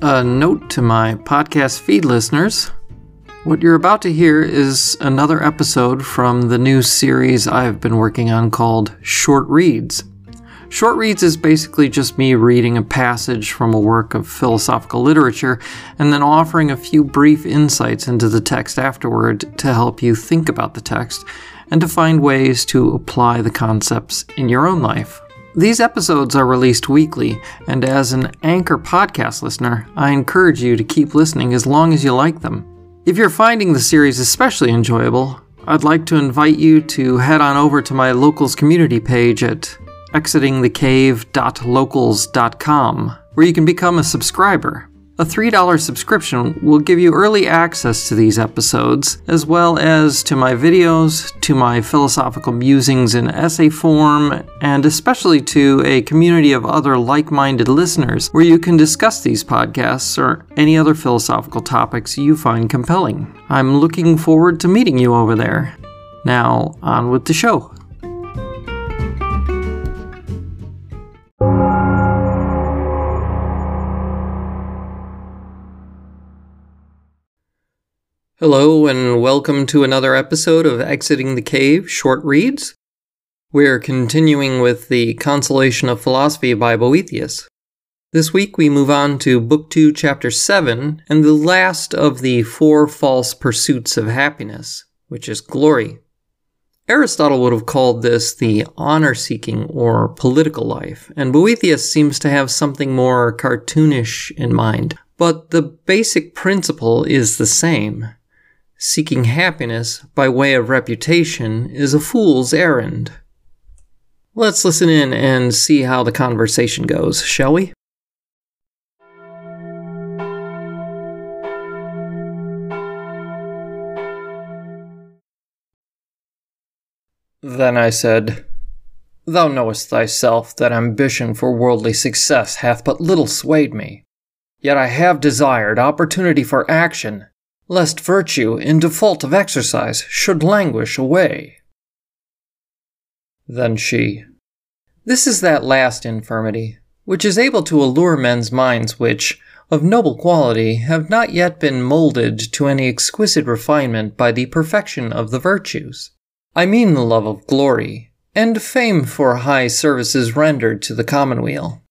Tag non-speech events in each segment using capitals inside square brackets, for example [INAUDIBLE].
A note to my podcast feed listeners what you're about to hear is another episode from the new series I've been working on called Short Reads. Short Reads is basically just me reading a passage from a work of philosophical literature and then offering a few brief insights into the text afterward to help you think about the text and to find ways to apply the concepts in your own life. These episodes are released weekly, and as an Anchor podcast listener, I encourage you to keep listening as long as you like them. If you're finding the series especially enjoyable, I'd like to invite you to head on over to my locals community page at exitingthecave.locals.com, where you can become a subscriber. A $3 subscription will give you early access to these episodes, as well as to my videos, to my philosophical musings in essay form, and especially to a community of other like minded listeners where you can discuss these podcasts or any other philosophical topics you find compelling. I'm looking forward to meeting you over there. Now, on with the show. Hello, and welcome to another episode of Exiting the Cave Short Reads. We're continuing with the Consolation of Philosophy by Boethius. This week we move on to Book 2, Chapter 7, and the last of the four false pursuits of happiness, which is glory. Aristotle would have called this the honor seeking or political life, and Boethius seems to have something more cartoonish in mind. But the basic principle is the same Seeking happiness by way of reputation is a fool's errand. Let's listen in and see how the conversation goes, shall we? Then I said, Thou knowest thyself that ambition for worldly success hath but little swayed me. Yet I have desired opportunity for action, lest virtue, in default of exercise, should languish away. Then she, This is that last infirmity, which is able to allure men's minds which, of noble quality, have not yet been moulded to any exquisite refinement by the perfection of the virtues. I mean the love of glory, and fame for high services rendered to the commonweal.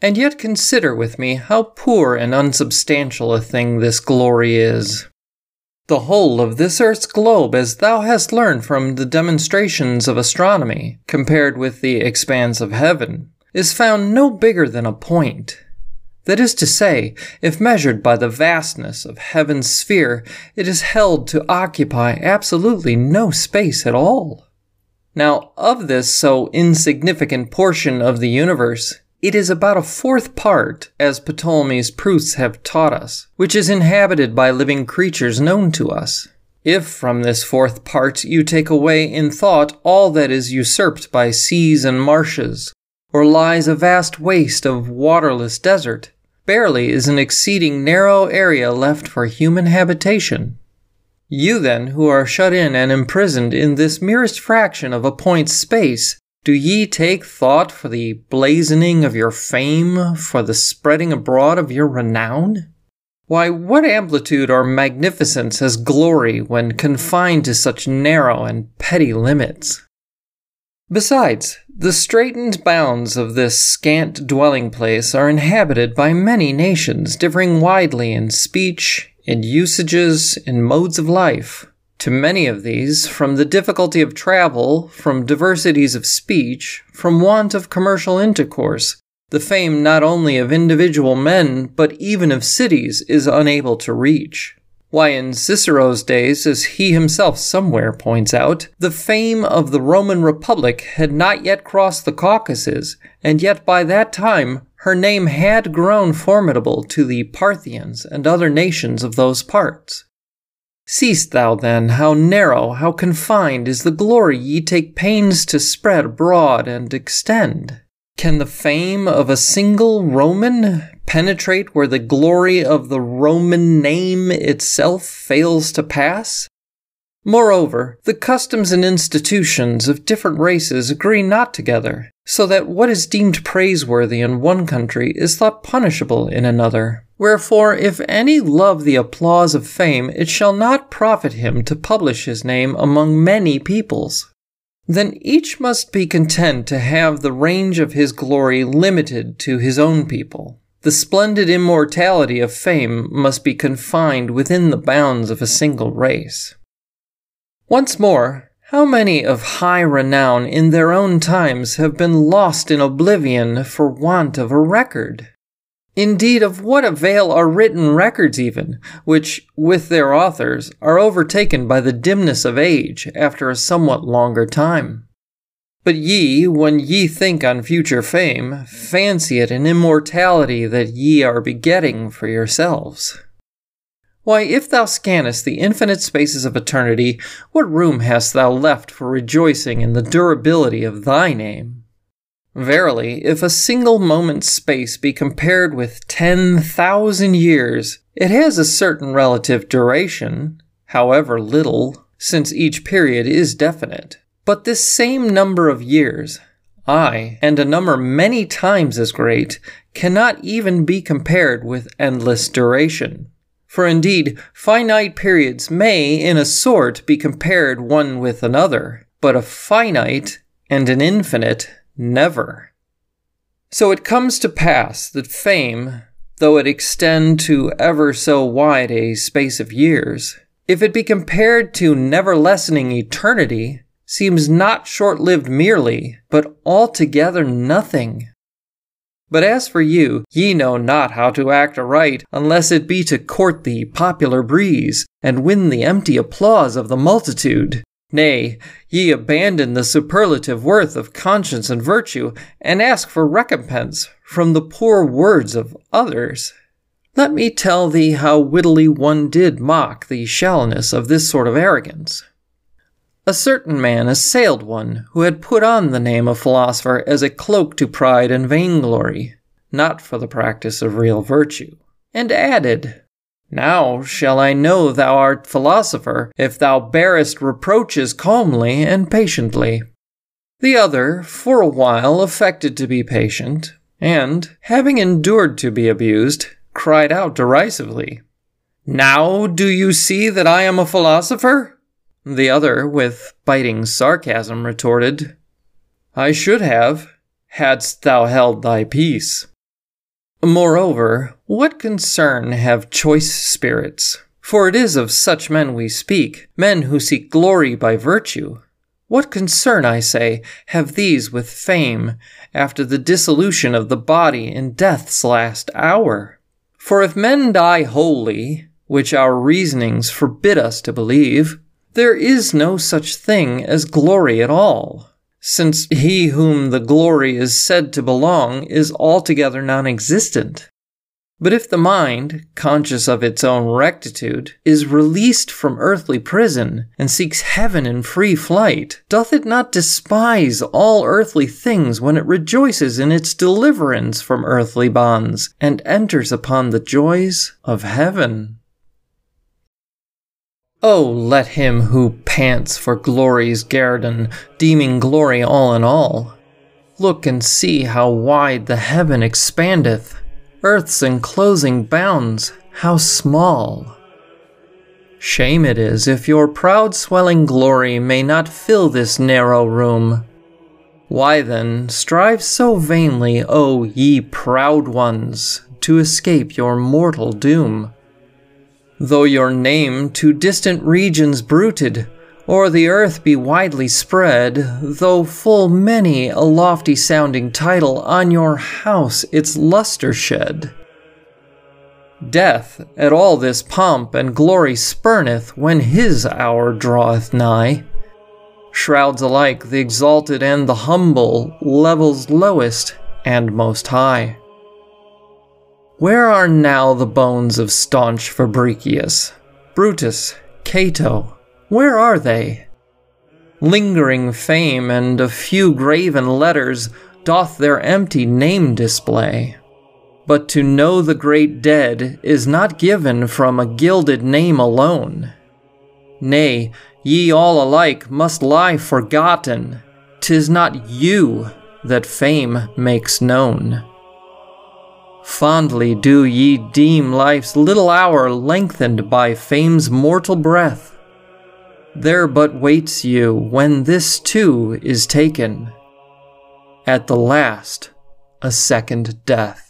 And yet consider with me how poor and unsubstantial a thing this glory is. The whole of this earth's globe, as thou hast learned from the demonstrations of astronomy, compared with the expanse of heaven, is found no bigger than a point. That is to say, if measured by the vastness of heaven's sphere, it is held to occupy absolutely no space at all. Now, of this so insignificant portion of the universe, it is about a fourth part, as Ptolemy's proofs have taught us, which is inhabited by living creatures known to us. If from this fourth part you take away in thought all that is usurped by seas and marshes, or lies a vast waste of waterless desert, barely is an exceeding narrow area left for human habitation. You then, who are shut in and imprisoned in this merest fraction of a point's space, do ye take thought for the blazoning of your fame, for the spreading abroad of your renown? Why, what amplitude or magnificence has glory when confined to such narrow and petty limits? Besides, the straitened bounds of this scant dwelling place are inhabited by many nations differing widely in speech, in usages, in modes of life. To many of these, from the difficulty of travel, from diversities of speech, from want of commercial intercourse, the fame not only of individual men, but even of cities, is unable to reach. Why, in Cicero's days, as he himself somewhere points out, the fame of the Roman Republic had not yet crossed the Caucasus, and yet by that time her name had grown formidable to the Parthians and other nations of those parts. Seest thou then how narrow, how confined is the glory ye take pains to spread abroad and extend? Can the fame of a single Roman penetrate where the glory of the Roman name itself fails to pass? Moreover, the customs and institutions of different races agree not together, so that what is deemed praiseworthy in one country is thought punishable in another, Wherefore, if any love the applause of fame, it shall not profit him to publish his name among many peoples. Then each must be content to have the range of his glory limited to his own people. The splendid immortality of fame must be confined within the bounds of a single race. Once more, how many of high renown in their own times have been lost in oblivion for want of a record? Indeed, of what avail are written records, even, which, with their authors, are overtaken by the dimness of age after a somewhat longer time? But ye, when ye think on future fame, fancy it an immortality that ye are begetting for yourselves. Why, if thou scannest the infinite spaces of eternity, what room hast thou left for rejoicing in the durability of thy name? Verily, if a single moment's space be compared with ten thousand years, it has a certain relative duration, however little, since each period is definite. But this same number of years, ay, and a number many times as great, cannot even be compared with endless duration. For indeed, finite periods may, in a sort, be compared one with another, but a finite and an infinite never. So it comes to pass that fame, though it extend to ever so wide a space of years, if it be compared to never lessening eternity, seems not short lived merely, but altogether nothing. But as for you, ye know not how to act aright, unless it be to court the popular breeze, and win the empty applause of the multitude. Nay, ye abandon the superlative worth of conscience and virtue, and ask for recompense from the poor words of others. Let me tell thee how wittily one did mock the shallowness of this sort of arrogance. A certain man assailed one who had put on the name of philosopher as a cloak to pride and vainglory, not for the practice of real virtue, and added, Now shall I know thou art philosopher, if thou bearest reproaches calmly and patiently. The other, for a while, affected to be patient, and, having endured to be abused, cried out derisively, Now do you see that I am a philosopher? The other, with biting sarcasm, retorted, I should have, hadst thou held thy peace. Moreover, what concern have choice spirits? For it is of such men we speak, men who seek glory by virtue. What concern, I say, have these with fame after the dissolution of the body in death's last hour? For if men die wholly, which our reasonings forbid us to believe, there is no such thing as glory at all, since he whom the glory is said to belong is altogether non existent. But if the mind, conscious of its own rectitude, is released from earthly prison and seeks heaven in free flight, doth it not despise all earthly things when it rejoices in its deliverance from earthly bonds and enters upon the joys of heaven? Oh, let him who pants for glory's guerdon, deeming glory all in all, look and see how wide the heaven expandeth, earth's enclosing bounds, how small. Shame it is if your proud swelling glory may not fill this narrow room. Why then strive so vainly, O ye proud ones, to escape your mortal doom? Though your name to distant regions bruited, or the earth be widely spread, though full many a lofty sounding title on your house its lustre shed. Death at all this pomp and glory spurneth when his hour draweth nigh. Shrouds alike the exalted and the humble, levels lowest and most high. Where are now the bones of staunch Fabricius, Brutus, Cato? Where are they? Lingering fame and a few graven letters doth their empty name display. But to know the great dead is not given from a gilded name alone. Nay, ye all alike must lie forgotten. Tis not you that fame makes known. Fondly do ye deem life's little hour lengthened by fame's mortal breath. There but waits you when this too is taken. At the last, a second death.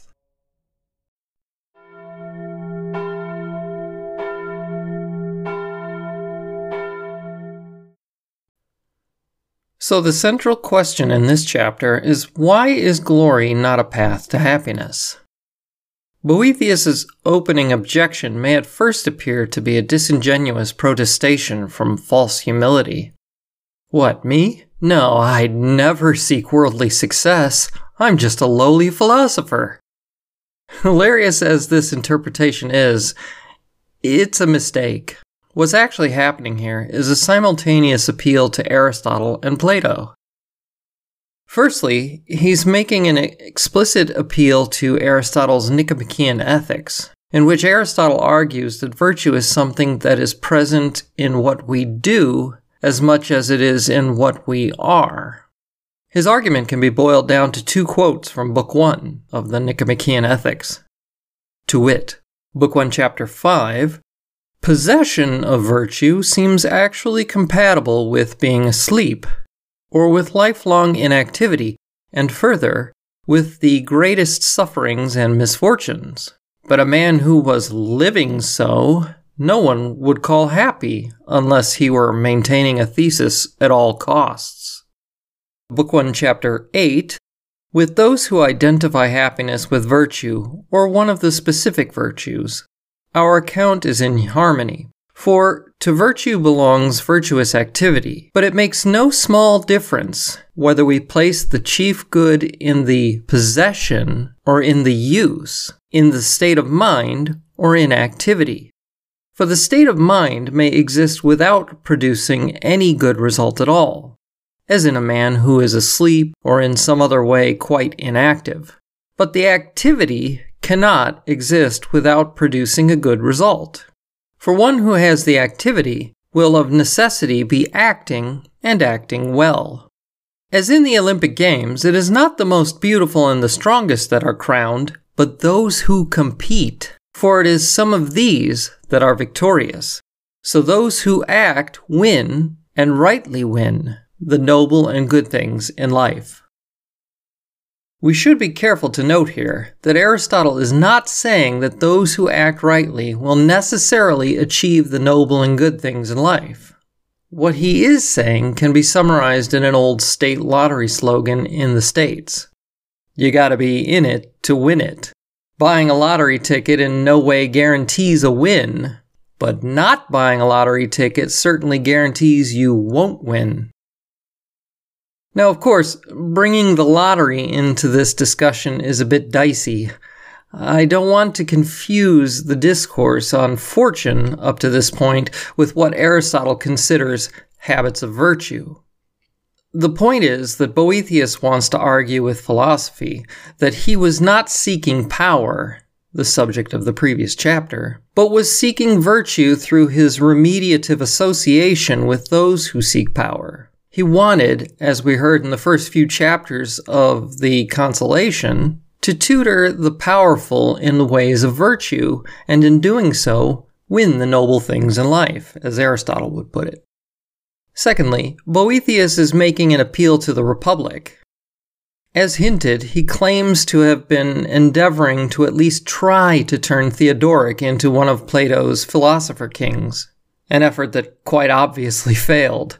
So, the central question in this chapter is why is glory not a path to happiness? Boethius's opening objection may at first appear to be a disingenuous protestation from false humility. What, me? No, I'd never seek worldly success. I'm just a lowly philosopher. Hilarious as this interpretation is, it's a mistake. What's actually happening here is a simultaneous appeal to Aristotle and Plato. Firstly, he's making an explicit appeal to Aristotle's Nicomachean Ethics, in which Aristotle argues that virtue is something that is present in what we do as much as it is in what we are. His argument can be boiled down to two quotes from Book 1 of the Nicomachean Ethics. To wit, Book 1, Chapter 5 Possession of virtue seems actually compatible with being asleep, or with lifelong inactivity, and further, with the greatest sufferings and misfortunes. But a man who was living so, no one would call happy unless he were maintaining a thesis at all costs. Book 1, Chapter 8 With those who identify happiness with virtue, or one of the specific virtues, our account is in harmony. For to virtue belongs virtuous activity, but it makes no small difference whether we place the chief good in the possession or in the use, in the state of mind or in activity. For the state of mind may exist without producing any good result at all, as in a man who is asleep or in some other way quite inactive. But the activity cannot exist without producing a good result. For one who has the activity will of necessity be acting and acting well. As in the Olympic Games, it is not the most beautiful and the strongest that are crowned, but those who compete, for it is some of these that are victorious. So those who act win, and rightly win, the noble and good things in life. We should be careful to note here that Aristotle is not saying that those who act rightly will necessarily achieve the noble and good things in life. What he is saying can be summarized in an old state lottery slogan in the States You gotta be in it to win it. Buying a lottery ticket in no way guarantees a win, but not buying a lottery ticket certainly guarantees you won't win. Now, of course, bringing the lottery into this discussion is a bit dicey. I don't want to confuse the discourse on fortune up to this point with what Aristotle considers habits of virtue. The point is that Boethius wants to argue with philosophy that he was not seeking power, the subject of the previous chapter, but was seeking virtue through his remediative association with those who seek power. He wanted, as we heard in the first few chapters of the Consolation, to tutor the powerful in the ways of virtue, and in doing so, win the noble things in life, as Aristotle would put it. Secondly, Boethius is making an appeal to the Republic. As hinted, he claims to have been endeavoring to at least try to turn Theodoric into one of Plato's philosopher kings, an effort that quite obviously [LAUGHS] failed.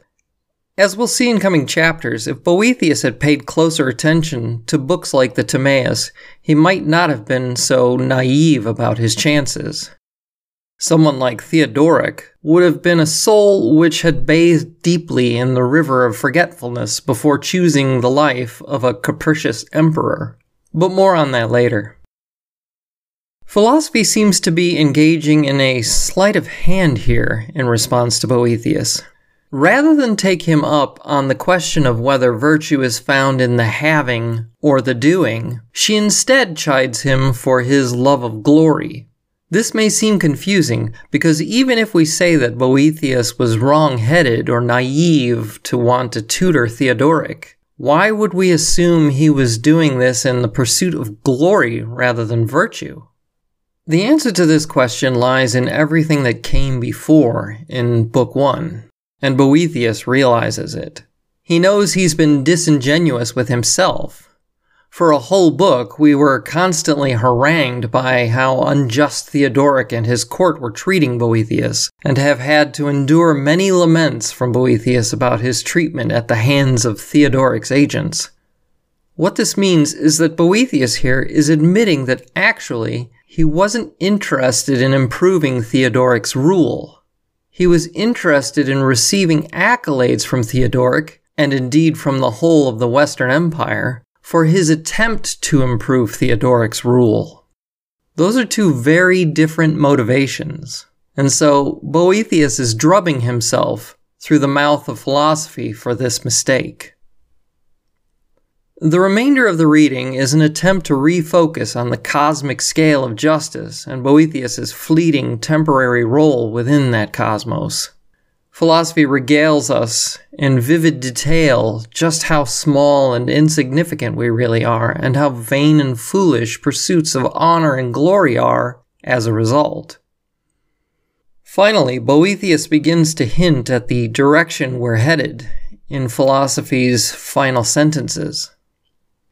As we'll see in coming chapters, if Boethius had paid closer attention to books like the Timaeus, he might not have been so naive about his chances. Someone like Theodoric would have been a soul which had bathed deeply in the river of forgetfulness before choosing the life of a capricious emperor. But more on that later. Philosophy seems to be engaging in a sleight of hand here in response to Boethius. Rather than take him up on the question of whether virtue is found in the having or the doing, she instead chides him for his love of glory. This may seem confusing because even if we say that Boethius was wrong headed or naive to want to tutor Theodoric, why would we assume he was doing this in the pursuit of glory rather than virtue? The answer to this question lies in everything that came before in Book 1, and Boethius realizes it. He knows he's been disingenuous with himself. For a whole book, we were constantly harangued by how unjust Theodoric and his court were treating Boethius, and have had to endure many laments from Boethius about his treatment at the hands of Theodoric's agents. What this means is that Boethius here is admitting that actually he wasn't interested in improving Theodoric's rule. He was interested in receiving accolades from Theodoric, and indeed from the whole of the Western Empire, for his attempt to improve Theodoric's rule. Those are two very different motivations. And so Boethius is drubbing himself through the mouth of philosophy for this mistake. The remainder of the reading is an attempt to refocus on the cosmic scale of justice and Boethius's fleeting temporary role within that cosmos. Philosophy regales us in vivid detail just how small and insignificant we really are, and how vain and foolish pursuits of honor and glory are as a result. Finally, Boethius begins to hint at the direction we're headed in philosophy's final sentences.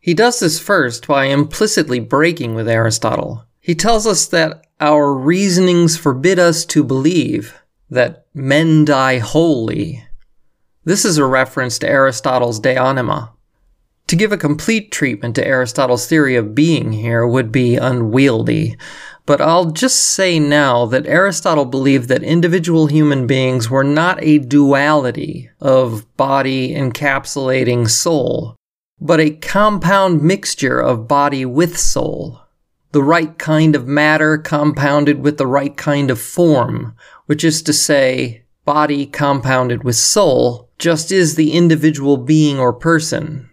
He does this first by implicitly breaking with Aristotle. He tells us that our reasonings forbid us to believe that men die wholly. This is a reference to Aristotle's De Anima. To give a complete treatment to Aristotle's theory of being here would be unwieldy, but I'll just say now that Aristotle believed that individual human beings were not a duality of body encapsulating soul, but a compound mixture of body with soul. The right kind of matter compounded with the right kind of form, which is to say, body compounded with soul, just is the individual being or person.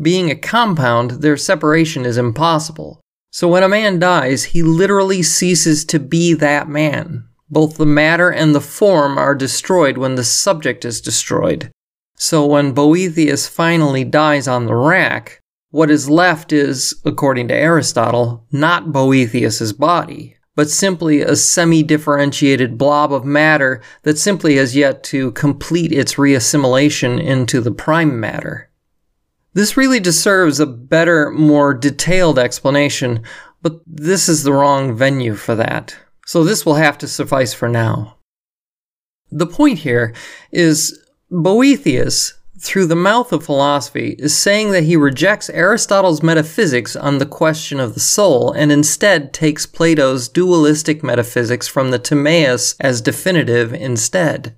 Being a compound, their separation is impossible. So when a man dies, he literally ceases to be that man. Both the matter and the form are destroyed when the subject is destroyed, so when Boethius finally dies on the rack, what is left is, according to Aristotle, not Boethius's body, but simply a semi-differentiated blob of matter that simply has yet to complete its reassimilation into the prime matter. This really deserves a better, more detailed explanation, but this is the wrong venue for that. So this will have to suffice for now. The point here is Boethius, through the mouth of philosophy, is saying that he rejects Aristotle's metaphysics on the question of the soul and instead takes Plato's dualistic metaphysics from the Timaeus as definitive instead.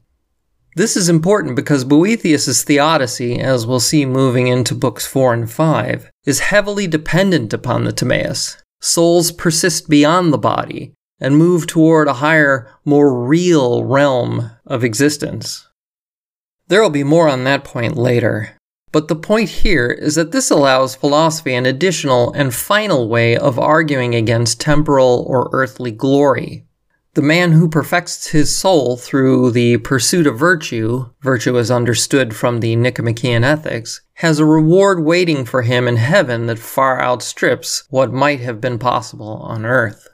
This is important because Boethius's theodicy, as we'll see moving into books 4 and 5, is heavily dependent upon the Timaeus. Souls persist beyond the body and move toward a higher, more real realm of existence. There will be more on that point later. But the point here is that this allows philosophy an additional and final way of arguing against temporal or earthly glory. The man who perfects his soul through the pursuit of virtue, virtue as understood from the Nicomachean Ethics, has a reward waiting for him in heaven that far outstrips what might have been possible on earth.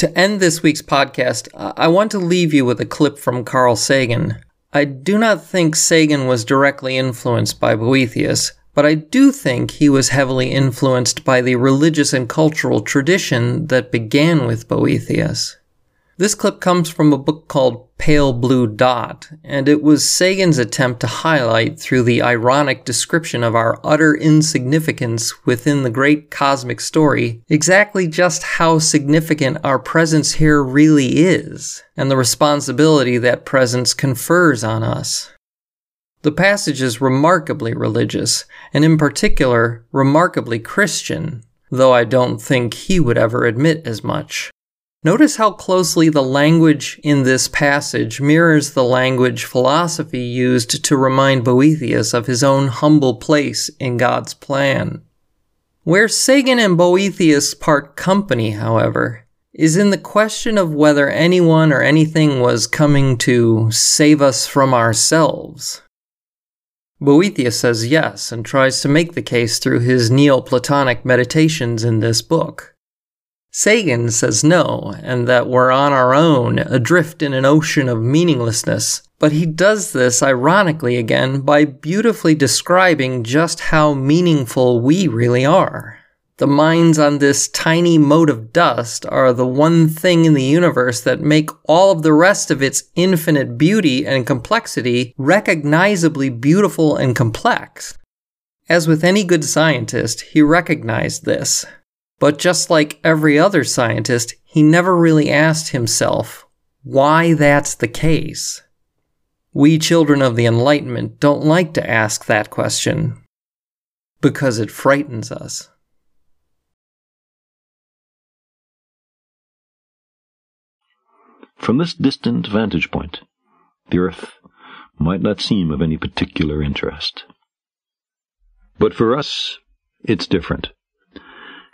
To end this week's podcast, uh, I want to leave you with a clip from Carl Sagan. I do not think Sagan was directly influenced by Boethius, but I do think he was heavily influenced by the religious and cultural tradition that began with Boethius. This clip comes from a book called Pale Blue Dot, and it was Sagan's attempt to highlight through the ironic description of our utter insignificance within the great cosmic story exactly just how significant our presence here really is, and the responsibility that presence confers on us. The passage is remarkably religious, and in particular, remarkably Christian, though I don't think he would ever admit as much. Notice how closely the language in this passage mirrors the language philosophy used to remind Boethius of his own humble place in God's plan. Where Sagan and Boethius part company, however, is in the question of whether anyone or anything was coming to save us from ourselves. Boethius says yes and tries to make the case through his Neoplatonic meditations in this book. Sagan says no, and that we're on our own, adrift in an ocean of meaninglessness. But he does this ironically again by beautifully describing just how meaningful we really are. The minds on this tiny mote of dust are the one thing in the universe that make all of the rest of its infinite beauty and complexity recognizably beautiful and complex. As with any good scientist, he recognized this. But just like every other scientist, he never really asked himself why that's the case. We children of the Enlightenment don't like to ask that question because it frightens us. From this distant vantage point, the earth might not seem of any particular interest. But for us, it's different.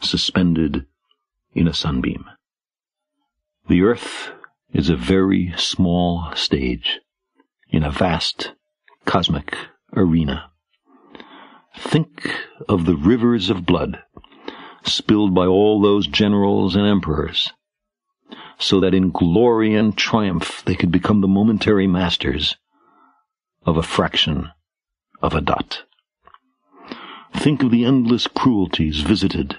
suspended in a sunbeam. The earth is a very small stage in a vast cosmic arena. Think of the rivers of blood spilled by all those generals and emperors, so that in glory and triumph they could become the momentary masters of a fraction of a dot. Think of the endless cruelties visited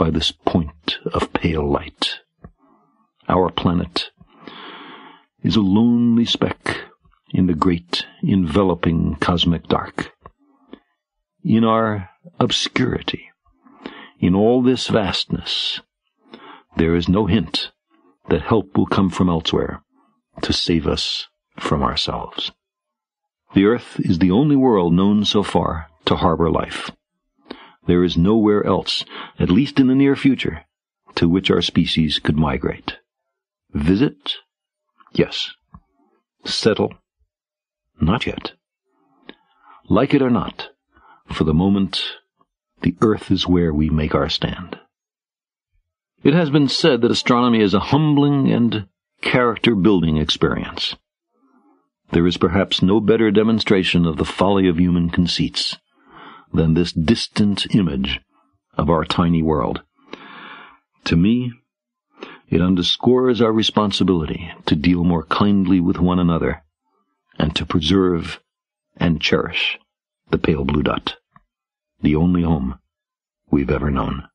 by this point of pale light. Our planet is a lonely speck in the great enveloping cosmic dark. In our obscurity, in all this vastness, there is no hint that help will come from elsewhere to save us from ourselves. The earth is the only world known so far to harbor life. There is nowhere else, at least in the near future, to which our species could migrate. Visit? Yes. Settle? Not yet. Like it or not, for the moment the earth is where we make our stand. It has been said that astronomy is a humbling and character building experience. There is perhaps no better demonstration of the folly of human conceits than this distant image of our tiny world. To me, it underscores our responsibility to deal more kindly with one another and to preserve and cherish the pale blue dot the only home we've ever known.